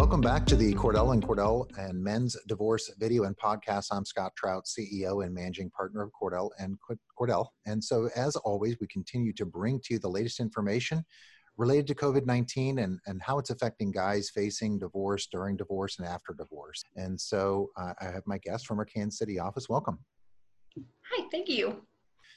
Welcome back to the Cordell and Cordell and Men's Divorce Video and Podcast. I'm Scott Trout, CEO and Managing Partner of Cordell and Cordell. And so, as always, we continue to bring to you the latest information related to COVID 19 and, and how it's affecting guys facing divorce, during divorce, and after divorce. And so, uh, I have my guest from our Kansas City office. Welcome. Hi, thank you.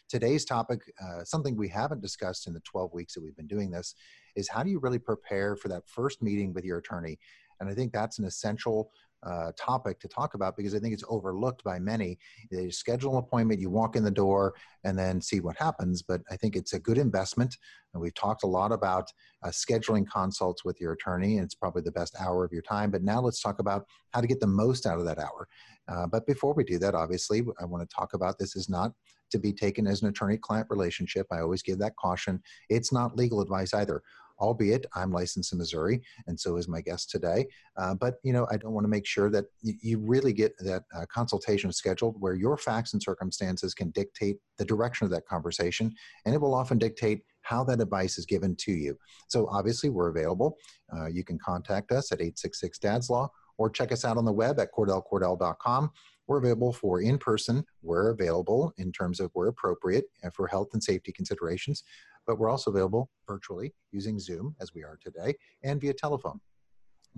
Today's topic, uh, something we haven't discussed in the 12 weeks that we've been doing this, is how do you really prepare for that first meeting with your attorney? And I think that's an essential uh, topic to talk about because I think it's overlooked by many. You schedule an appointment, you walk in the door, and then see what happens. But I think it's a good investment. And we've talked a lot about uh, scheduling consults with your attorney, and it's probably the best hour of your time. But now let's talk about how to get the most out of that hour. Uh, but before we do that, obviously, I want to talk about this is not to be taken as an attorney client relationship. I always give that caution. It's not legal advice either albeit I'm licensed in Missouri, and so is my guest today. Uh, but you know, I don't want to make sure that you, you really get that uh, consultation scheduled where your facts and circumstances can dictate the direction of that conversation, and it will often dictate how that advice is given to you. So obviously, we're available. Uh, you can contact us at 866 Dad's Law or check us out on the web at cordellcordell.com. We're available for in person. We're available in terms of where appropriate uh, for health and safety considerations but we're also available virtually using Zoom, as we are today, and via telephone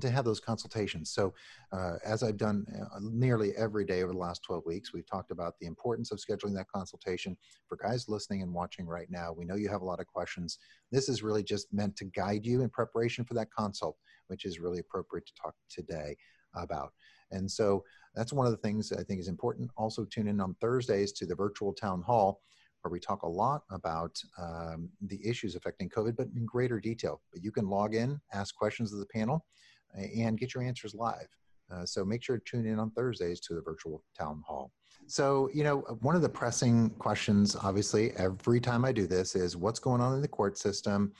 to have those consultations. So, uh, as I've done uh, nearly every day over the last 12 weeks, we've talked about the importance of scheduling that consultation. For guys listening and watching right now, we know you have a lot of questions. This is really just meant to guide you in preparation for that consult, which is really appropriate to talk today about. And so, that's one of the things I think is important. Also, tune in on Thursdays to the virtual town hall where we talk a lot about um, the issues affecting COVID, but in greater detail. But you can log in, ask questions of the panel, and get your answers live. Uh, so make sure to tune in on Thursdays to the virtual town hall. So, you know, one of the pressing questions, obviously, every time I do this is what's going on in the court system?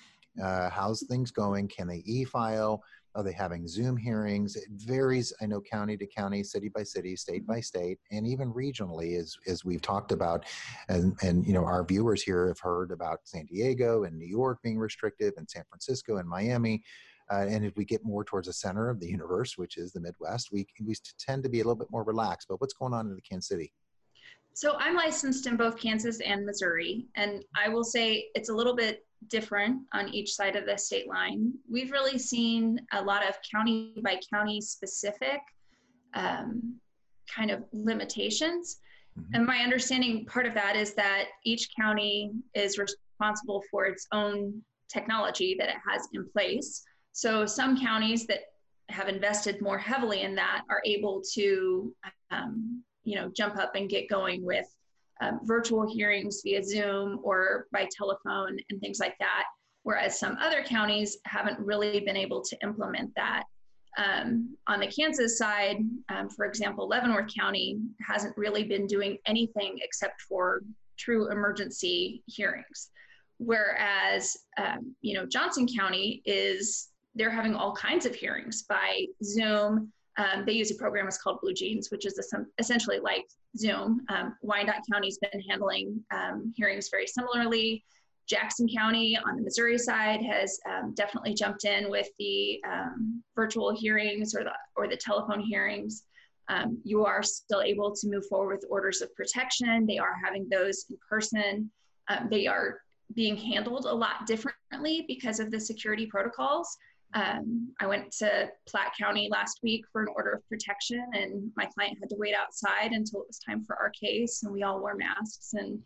Uh, how's things going? Can they e file? Are they having Zoom hearings? It varies, I know, county to county, city by city, state by state, and even regionally, as, as we've talked about. And, and, you know, our viewers here have heard about San Diego and New York being restrictive, and San Francisco and Miami. Uh, and if we get more towards the center of the universe, which is the Midwest, we, we tend to be a little bit more relaxed. But what's going on in the Kansas City? So I'm licensed in both Kansas and Missouri, and I will say it's a little bit different on each side of the state line. We've really seen a lot of county by county specific um, kind of limitations. Mm-hmm. And my understanding part of that is that each county is responsible for its own technology that it has in place. So some counties that have invested more heavily in that are able to, um, you know, jump up and get going with um, virtual hearings via Zoom or by telephone and things like that. Whereas some other counties haven't really been able to implement that. Um, on the Kansas side, um, for example, Leavenworth County hasn't really been doing anything except for true emergency hearings. Whereas, um, you know, Johnson County is, they're having all kinds of hearings by Zoom, um, they use a program it's called BlueJeans, which is essentially like Zoom. Um, Wyandotte County's been handling um, hearings very similarly. Jackson County on the Missouri side has um, definitely jumped in with the um, virtual hearings or the or the telephone hearings. Um, you are still able to move forward with orders of protection. They are having those in person. they are being handled a lot differently because of the security protocols. Um, I went to Platte County last week for an order of protection, and my client had to wait outside until it was time for our case, and we all wore masks and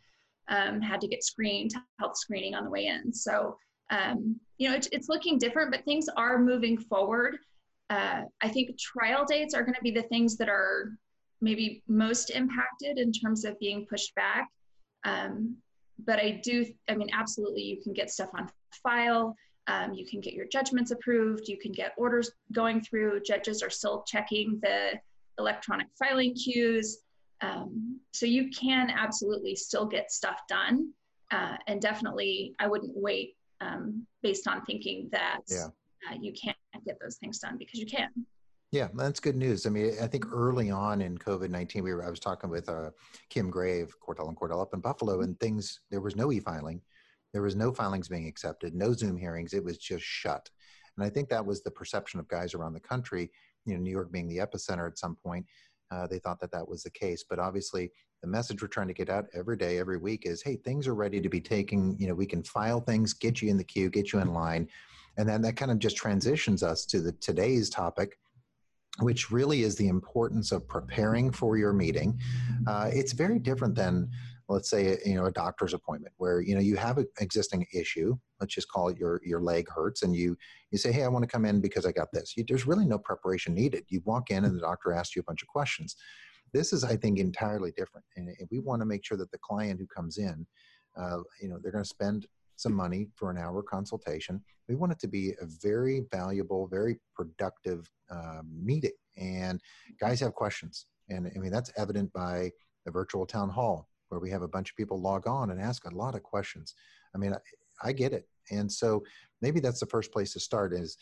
um, had to get screened, health screening on the way in. So, um, you know, it, it's looking different, but things are moving forward. Uh, I think trial dates are going to be the things that are maybe most impacted in terms of being pushed back. Um, but I do, I mean, absolutely, you can get stuff on file. Um, you can get your judgments approved. You can get orders going through. Judges are still checking the electronic filing queues. Um, so you can absolutely still get stuff done. Uh, and definitely, I wouldn't wait um, based on thinking that yeah. uh, you can't get those things done because you can. Yeah, that's good news. I mean, I think early on in COVID nineteen, we were I was talking with uh, Kim Grave, Cordell and Cordell up in Buffalo, and things there was no e filing, there was no filings being accepted, no Zoom hearings. It was just shut. And I think that was the perception of guys around the country, you know, New York being the epicenter at some point. Uh, they thought that that was the case. But obviously, the message we're trying to get out every day, every week is hey, things are ready to be taken. You know, we can file things, get you in the queue, get you in line. And then that kind of just transitions us to the today's topic, which really is the importance of preparing for your meeting. Uh, it's very different than let's say you know a doctor's appointment where you know you have an existing issue let's just call it your your leg hurts and you you say hey i want to come in because i got this. You, there's really no preparation needed. You walk in and the doctor asks you a bunch of questions. This is i think entirely different and we want to make sure that the client who comes in uh, you know they're going to spend some money for an hour consultation. We want it to be a very valuable very productive uh, meeting and guys have questions and i mean that's evident by the virtual town hall where we have a bunch of people log on and ask a lot of questions. I mean, I, I get it. And so maybe that's the first place to start is,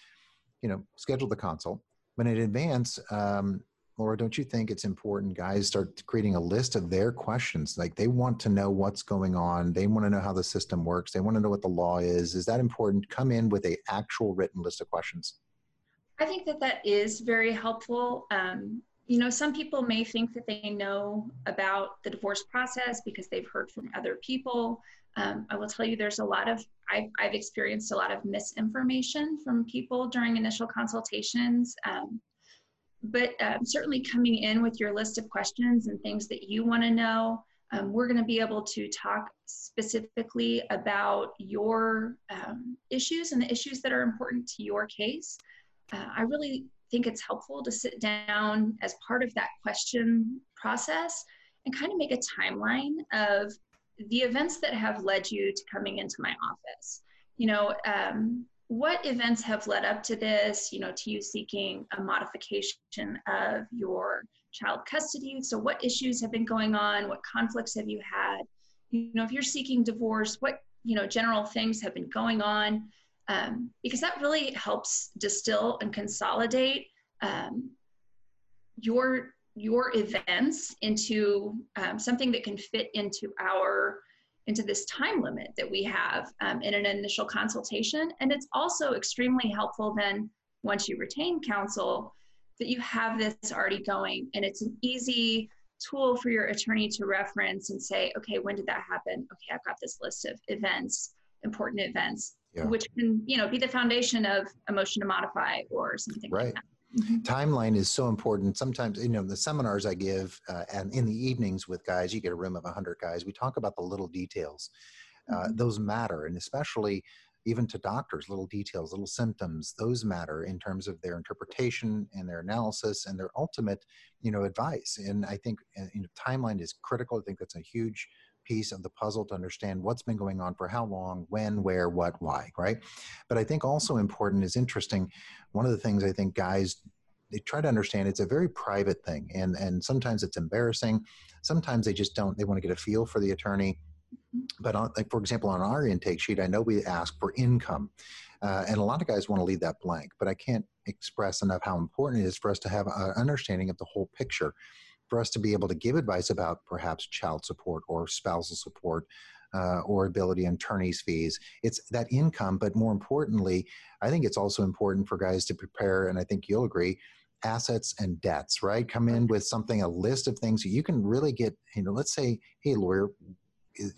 you know, schedule the consult. But in advance, um, Laura, don't you think it's important guys start creating a list of their questions? Like they want to know what's going on. They want to know how the system works. They want to know what the law is. Is that important? Come in with a actual written list of questions. I think that that is very helpful. Um, you know, some people may think that they know about the divorce process because they've heard from other people. Um, I will tell you there's a lot of, I've, I've experienced a lot of misinformation from people during initial consultations. Um, but um, certainly coming in with your list of questions and things that you want to know, um, we're going to be able to talk specifically about your um, issues and the issues that are important to your case. Uh, I really think it's helpful to sit down as part of that question process and kind of make a timeline of the events that have led you to coming into my office. You know, um, what events have led up to this, you know, to you seeking a modification of your child custody? So, what issues have been going on? What conflicts have you had? You know, if you're seeking divorce, what, you know, general things have been going on? Um, because that really helps distill and consolidate um, your your events into um, something that can fit into our into this time limit that we have um, in an initial consultation. And it's also extremely helpful then once you retain counsel that you have this already going. And it's an easy tool for your attorney to reference and say okay when did that happen? Okay i've got this list of events important events yeah. which can you know be the foundation of a motion to modify or something right. like that. Mm-hmm. Timeline is so important. Sometimes, you know, the seminars I give uh, and in the evenings with guys, you get a room of 100 guys, we talk about the little details. Uh, mm-hmm. Those matter. And especially even to doctors, little details, little symptoms, those matter in terms of their interpretation and their analysis and their ultimate, you know, advice. And I think uh, you know, timeline is critical. I think that's a huge piece of the puzzle to understand what's been going on for how long, when, where, what, why, right? But I think also important is interesting. One of the things I think guys they try to understand it's a very private thing and and sometimes it's embarrassing sometimes they just don't they want to get a feel for the attorney but on, like for example on our intake sheet i know we ask for income uh, and a lot of guys want to leave that blank but i can't express enough how important it is for us to have an understanding of the whole picture for us to be able to give advice about perhaps child support or spousal support uh, or ability and attorney's fees. It's that income, but more importantly, I think it's also important for guys to prepare, and I think you'll agree, assets and debts, right? Come in with something, a list of things you can really get, you know, let's say, hey, lawyer,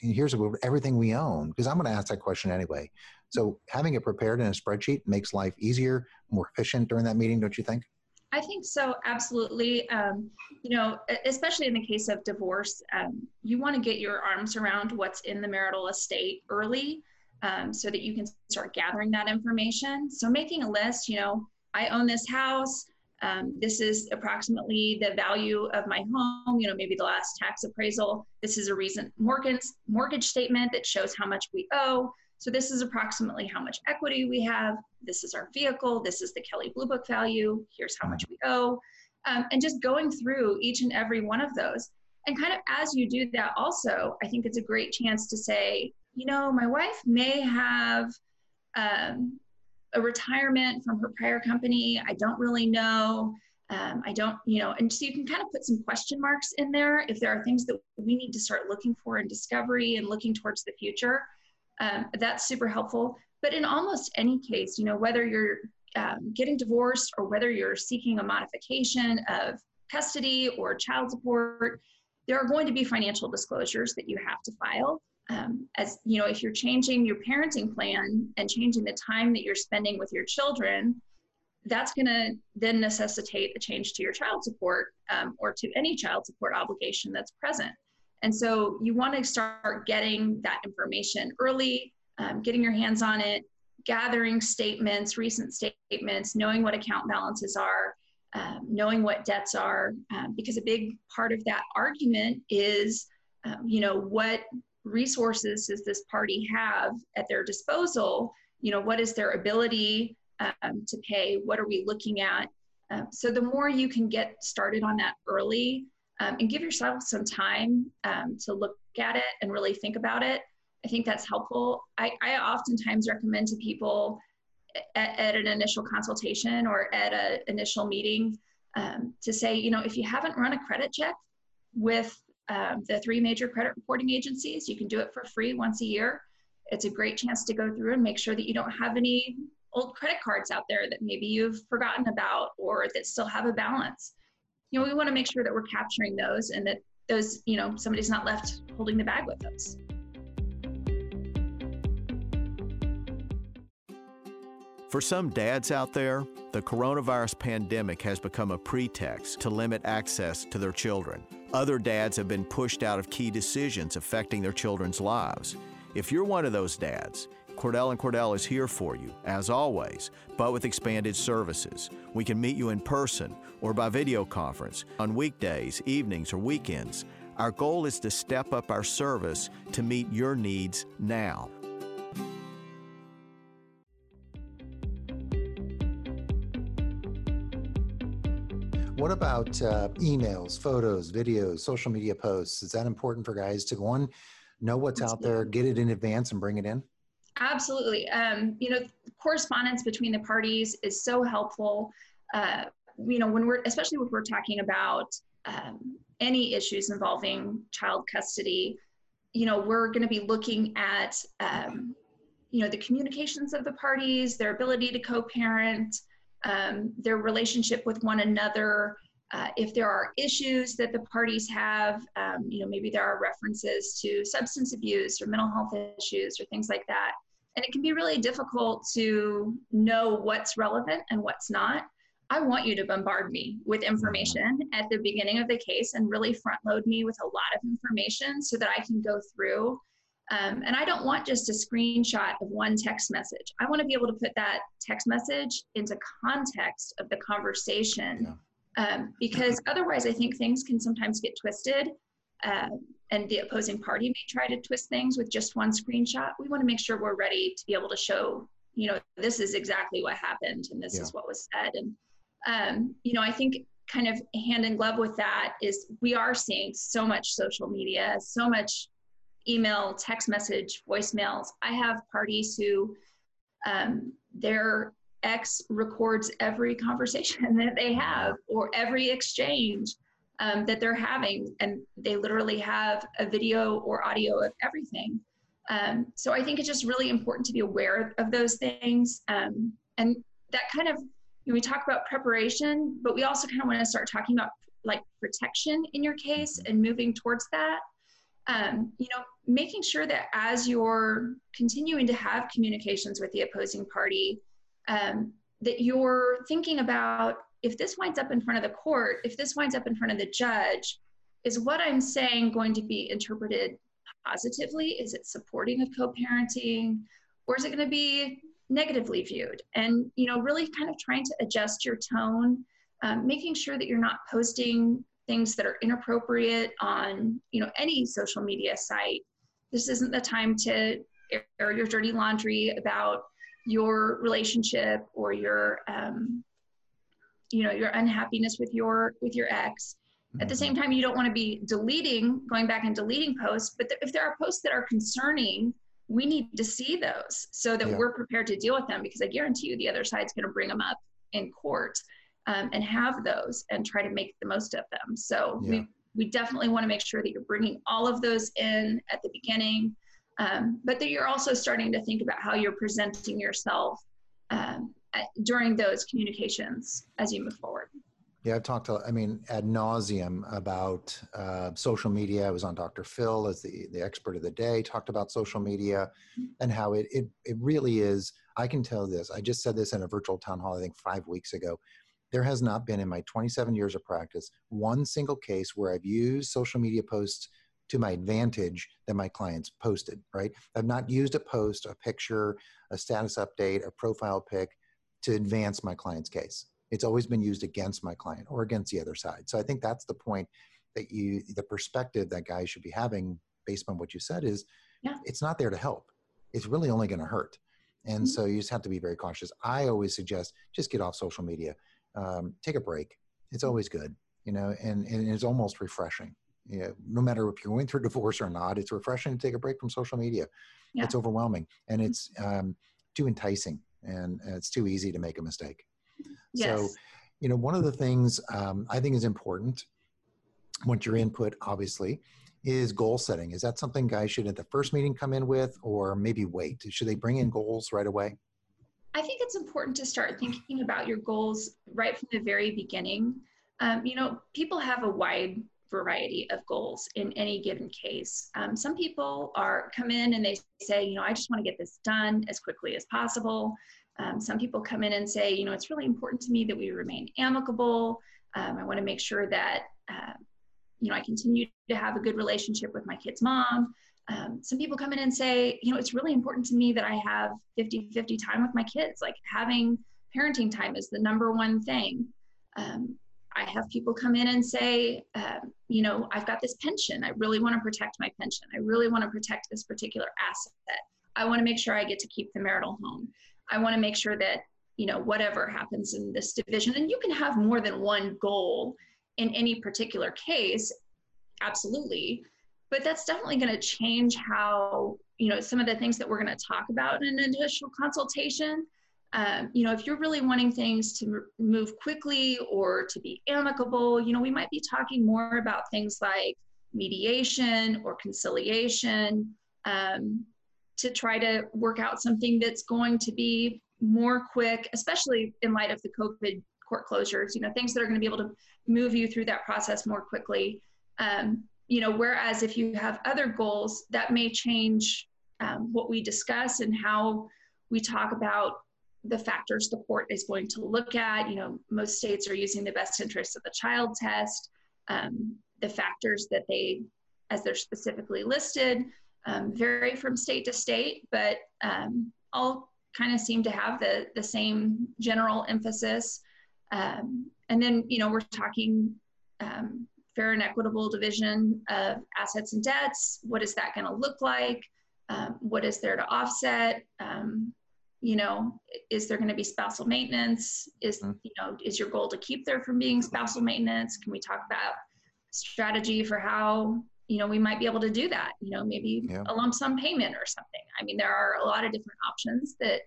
here's everything we own, because I'm going to ask that question anyway. So having it prepared in a spreadsheet makes life easier, more efficient during that meeting, don't you think? I think so, absolutely. Um, you know, especially in the case of divorce, um, you want to get your arms around what's in the marital estate early um, so that you can start gathering that information. So, making a list, you know, I own this house. Um, this is approximately the value of my home, you know, maybe the last tax appraisal. This is a recent mortgage, mortgage statement that shows how much we owe. So this is approximately how much equity we have. This is our vehicle. This is the Kelley Blue Book value. Here's how much we owe. Um, and just going through each and every one of those. And kind of as you do that, also, I think it's a great chance to say, you know, my wife may have um, a retirement from her prior company. I don't really know. Um, I don't, you know, and so you can kind of put some question marks in there if there are things that we need to start looking for in discovery and looking towards the future. Um, that's super helpful. But in almost any case, you know, whether you're um, getting divorced or whether you're seeking a modification of custody or child support, there are going to be financial disclosures that you have to file. Um, as you know, if you're changing your parenting plan and changing the time that you're spending with your children, that's going to then necessitate a change to your child support um, or to any child support obligation that's present. And so you want to start getting that information early, um, getting your hands on it, gathering statements, recent statements, knowing what account balances are, um, knowing what debts are, um, because a big part of that argument is, um, you know, what resources does this party have at their disposal? You know, what is their ability um, to pay? What are we looking at? Um, so the more you can get started on that early um, and give yourself some time to look at it and really think about it, I think that's helpful. I, I oftentimes recommend to people at, at, an initial consultation or at an initial meeting um, to say, you know, if you haven't run a credit check with um, the three major credit reporting agencies, you can do it for free once a year. It's a great chance to go through and make sure that you don't have any old credit cards out there that maybe you've forgotten about or that still have a balance. You know, we want to make sure that we're capturing those and that those, you know, somebody's not left holding the bag with us. For some dads out there, the coronavirus pandemic has become a pretext to limit access to their children. Other dads have been pushed out of key decisions affecting their children's lives. If you're one of those dads, Cordell and Cordell is here for you, as always, but with expanded services. We can meet you in person or by video conference on weekdays, evenings, or weekends. Our goal is to step up our service to meet your needs now. What about uh, emails, photos, videos, social media posts? Is that important for guys to go on, know what's out there, get it in advance, and bring it in? Absolutely. Um, you know, correspondence between the parties is so helpful. Uh, you know, when we're especially when we're talking about um, any issues involving child custody, you know, we're going to be looking at um, you know the communications of the parties, their ability to co-parent um, their relationship with one another. Uh, if there are issues that the parties have, um, you know, maybe there are references to substance abuse or mental health issues or things like that. And it can be really difficult to know what's relevant and what's not. I want you to bombard me with information at the beginning of the case and really front load me with a lot of information so that I can go through um, and I don't want just a screenshot of one text message. I want to be able to put that text message into context of the conversation yeah. um, because otherwise, I think things can sometimes get twisted. Uh, and the opposing party may try to twist things with just one screenshot. We want to make sure we're ready to be able to show, you know, this is exactly what happened and this yeah. is what was said. And, um, you know, I think kind of hand in glove with that is we are seeing so much social media, so much email, text message, voicemails. I have parties who um, their ex records every conversation that they have or every exchange um, that they're having, and they literally have a video or audio of everything. Um, so I think it's just really important to be aware of those things. Um, and that kind of, you know, we talk about preparation, but we also kind of want to start talking about like protection in your case and moving towards that um, you know, making sure that as you're continuing to have communications with the opposing party, um, that you're thinking about if this winds up in front of the court, if this winds up in front of the judge, is what I'm saying going to be interpreted positively? Is it supporting of co-parenting, or is it going to be negatively viewed? And you know, really kind of trying to adjust your tone, um, making sure that you're not posting things that are inappropriate on you know any social media site this isn't the time to air your dirty laundry about your relationship or your um, you know your unhappiness with your with your ex at the same mm-hmm. time you don't want to be deleting going back and deleting posts but th- if there are posts that are concerning we need to see those so that yeah. we're prepared to deal with them because i guarantee you the other side's going to bring them up in court um, and have those and try to make the most of them. So yeah. we, we definitely want to make sure that you're bringing all of those in at the beginning, um, but that you're also starting to think about how you're presenting yourself um, during those communications as you move forward. Yeah, I've talked to, I mean, ad nauseum about uh, social media. I was on Dr. Phil as the, the expert of the day, talked about social media and how it, it, it really is. I can tell this. I just said this in a virtual town hall, I think five weeks ago. There has not been in my 27 years of practice one single case where I've used social media posts to my advantage that my clients posted, right? I've not used a post, a picture, a status update, a profile pic to advance my client's case it's always been used against my client or against the other side. So I think that's the point that you, the perspective that guys should be having based on what you said is yeah. it's not there to help. It's really only going to hurt. And mm-hmm. so you just have to be very cautious. I always suggest just get off social media, um, take a break. It's always good, you know, and, and it's almost refreshing. You know, no matter if you're going through divorce or not, it's refreshing to take a break from social media. Yeah. It's overwhelming and mm-hmm. it's um, too enticing and it's too easy to make a mistake. Yes. So, you know, one of the things um, I think is important, once your input, obviously, is goal setting. Is that something guys should at the first meeting come in with, or maybe wait? Should they bring in goals right away? I think it's important to start thinking about your goals right from the very beginning. Um, you know, people have a wide variety of goals in any given case. Um, some people are come in and they say, you know, I just want to get this done as quickly as possible. Um, some people come in and say, you know, it's really important to me that we remain amicable. Um, I want to make sure that, uh, you know, I continue to have a good relationship with my kid's mom. Um, some people come in and say, you know, it's really important to me that I have 50 50 time with my kids. Like having parenting time is the number one thing. Um, I have people come in and say, uh, you know, I've got this pension. I really want to protect my pension. I really want to protect this particular asset. I want to make sure I get to keep the marital home. I want to make sure that, you know, whatever happens in this division, and you can have more than one goal in any particular case, absolutely. But that's definitely going to change how, you know, some of the things that we're going to talk about in an initial consultation. Um, you know, if you're really wanting things to move quickly or to be amicable, you know, we might be talking more about things like mediation or conciliation. Um, to try to work out something that's going to be more quick, especially in light of the COVID court closures, you know, things that are going to be able to move you through that process more quickly. Um, you know, whereas if you have other goals, that may change um, what we discuss and how we talk about the factors the court is going to look at. You know, most states are using the best interest of the child test, um, the factors that they, as they're specifically listed, um, vary from state to state, but um, all kind of seem to have the, the same general emphasis. Um, and then, you know, we're talking um, fair and equitable division of assets and debts. What is that going to look like? Um, what is there to offset? You know, is there going to be spousal maintenance? Is, mm. you know, is your goal to keep there from being spousal maintenance? Can we talk about strategy for how you know, we might be able to do that, you know, maybe yeah. a lump sum payment or something. I mean, there are a lot of different options that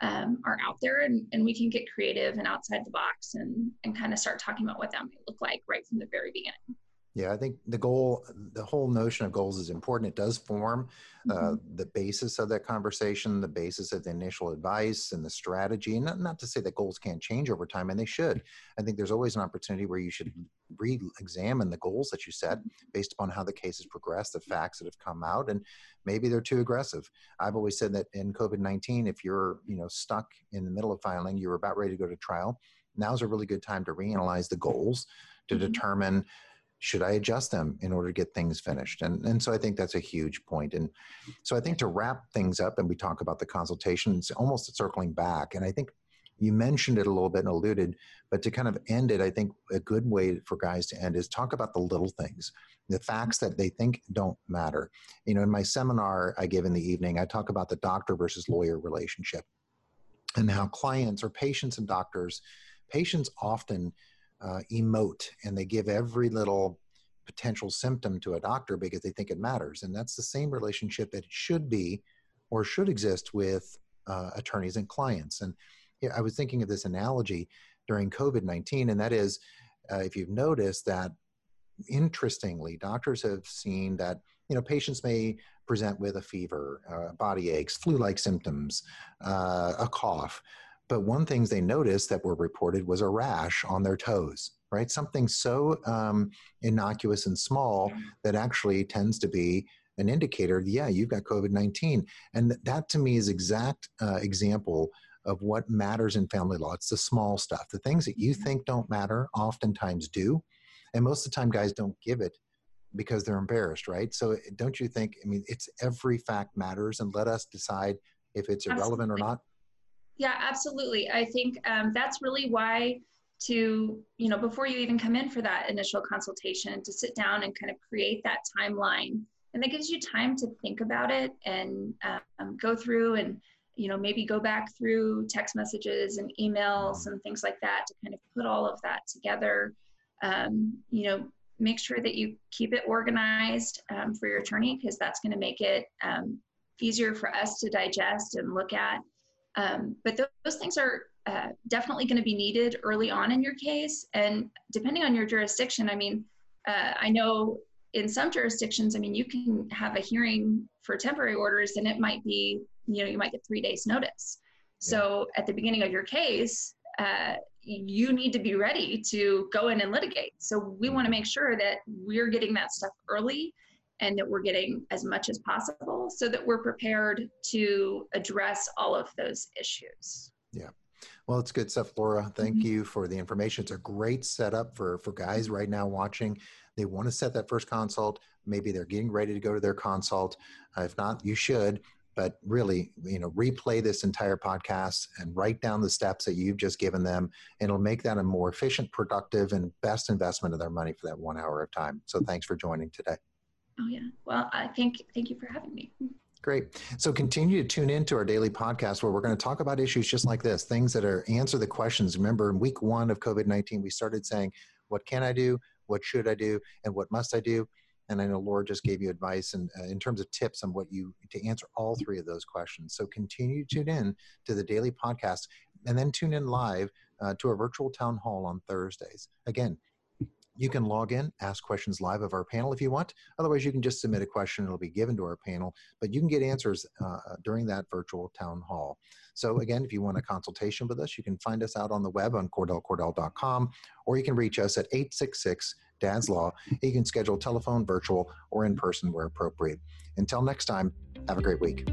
um, are out there and, and we can get creative and outside the box and, and kind of start talking about what that might look like right from the very beginning. Yeah, I think the goal, the whole notion of goals is important. It does form uh, mm-hmm. the basis of that conversation, the basis of the initial advice and the strategy. And not, not to say that goals can't change over time, and they should. I think there's always an opportunity where you should re examine the goals that you set based upon how the case has progressed, the facts that have come out, and maybe they're too aggressive. I've always said that in COVID 19, if you're you know stuck in the middle of filing, you're about ready to go to trial, now's a really good time to reanalyze the goals to mm-hmm. determine should I adjust them in order to get things finished? And, and so I think that's a huge point. And so I think to wrap things up and we talk about the consultations, almost circling back, and I think you mentioned it a little bit and alluded, but to kind of end it, I think a good way for guys to end is talk about the little things, the facts that they think don't matter. You know, in my seminar I give in the evening, I talk about the doctor versus lawyer relationship and how clients or patients and doctors, patients often uh, emote and they give every little potential symptom to a doctor because they think it matters. And that's the same relationship that it should be or should exist with uh, attorneys and clients. And yeah, I was thinking of this analogy during COVID 19, and that is uh, if you've noticed that interestingly, doctors have seen that you know patients may present with a fever, uh, body aches, flu-like symptoms, uh, a cough, But one things they noticed that were reported was a rash on their toes, right? Something so um, innocuous and small that actually tends to be an indicator. Yeah, you've got COVID nineteen, and that to me is exact uh, example of what matters in family law. It's the small stuff, the things that you think don't matter, oftentimes do, and most of the time, guys don't give it because they're embarrassed, right? So don't you think? I mean, it's every fact matters, and let us decide if it's irrelevant Absolutely. or not. Yeah, absolutely. I think um, that's really why to, you know, before you even come in for that initial consultation, to sit down and kind of create that timeline. And that gives you time to think about it and um, go through and, you know, maybe go back through text messages and emails and things like that to kind of put all of that together. Um, you know, make sure that you keep it organized um, for your attorney because that's going to make it um, easier for us to digest and look at. Um, but th- those things are uh, definitely going to be needed early on in your case. And depending on your jurisdiction, I mean, uh, I know in some jurisdictions, I mean, you can have a hearing for temporary orders and it might be, you know, you might get three days notice. So at the beginning of your case, uh, you need to be ready to go in and litigate. So we want to make sure that we're getting that stuff early and that we're getting as much as possible so that we're prepared to address all of those issues. Yeah. Well, it's good stuff, Laura. Thank mm-hmm. you for the information. It's a great setup for for guys right now watching. They want to set that first consult. Maybe they're getting ready to go to their consult. Uh, if not, you should. But really, you know, replay this entire podcast and write down the steps that you've just given them. And it'll make that a more efficient, productive, and best investment of their money for that one hour of time. So thanks for joining today. Oh yeah. Well, I thank thank you for having me. Great. So continue to tune in to our daily podcast where we're going to talk about issues just like this, things that are answer the questions. Remember, in week one of COVID 19, we started saying, What can I do? What should I do? And what must I do? And I know Laura just gave you advice and uh, in terms of tips on what you to answer all three of those questions. So continue to tune in to the daily podcast and then tune in live uh, to our virtual town hall on Thursdays. Again, you can log in, ask questions live of our panel if you want. Otherwise, you can just submit a question. It'll be given to our panel, but you can get answers uh, during that virtual town hall. So again, if you want a consultation with us, you can find us out on the web on CordellCordell.com, or you can reach us at 866 Dad's Law. You can schedule telephone, virtual, or in person where appropriate. Until next time, have a great week.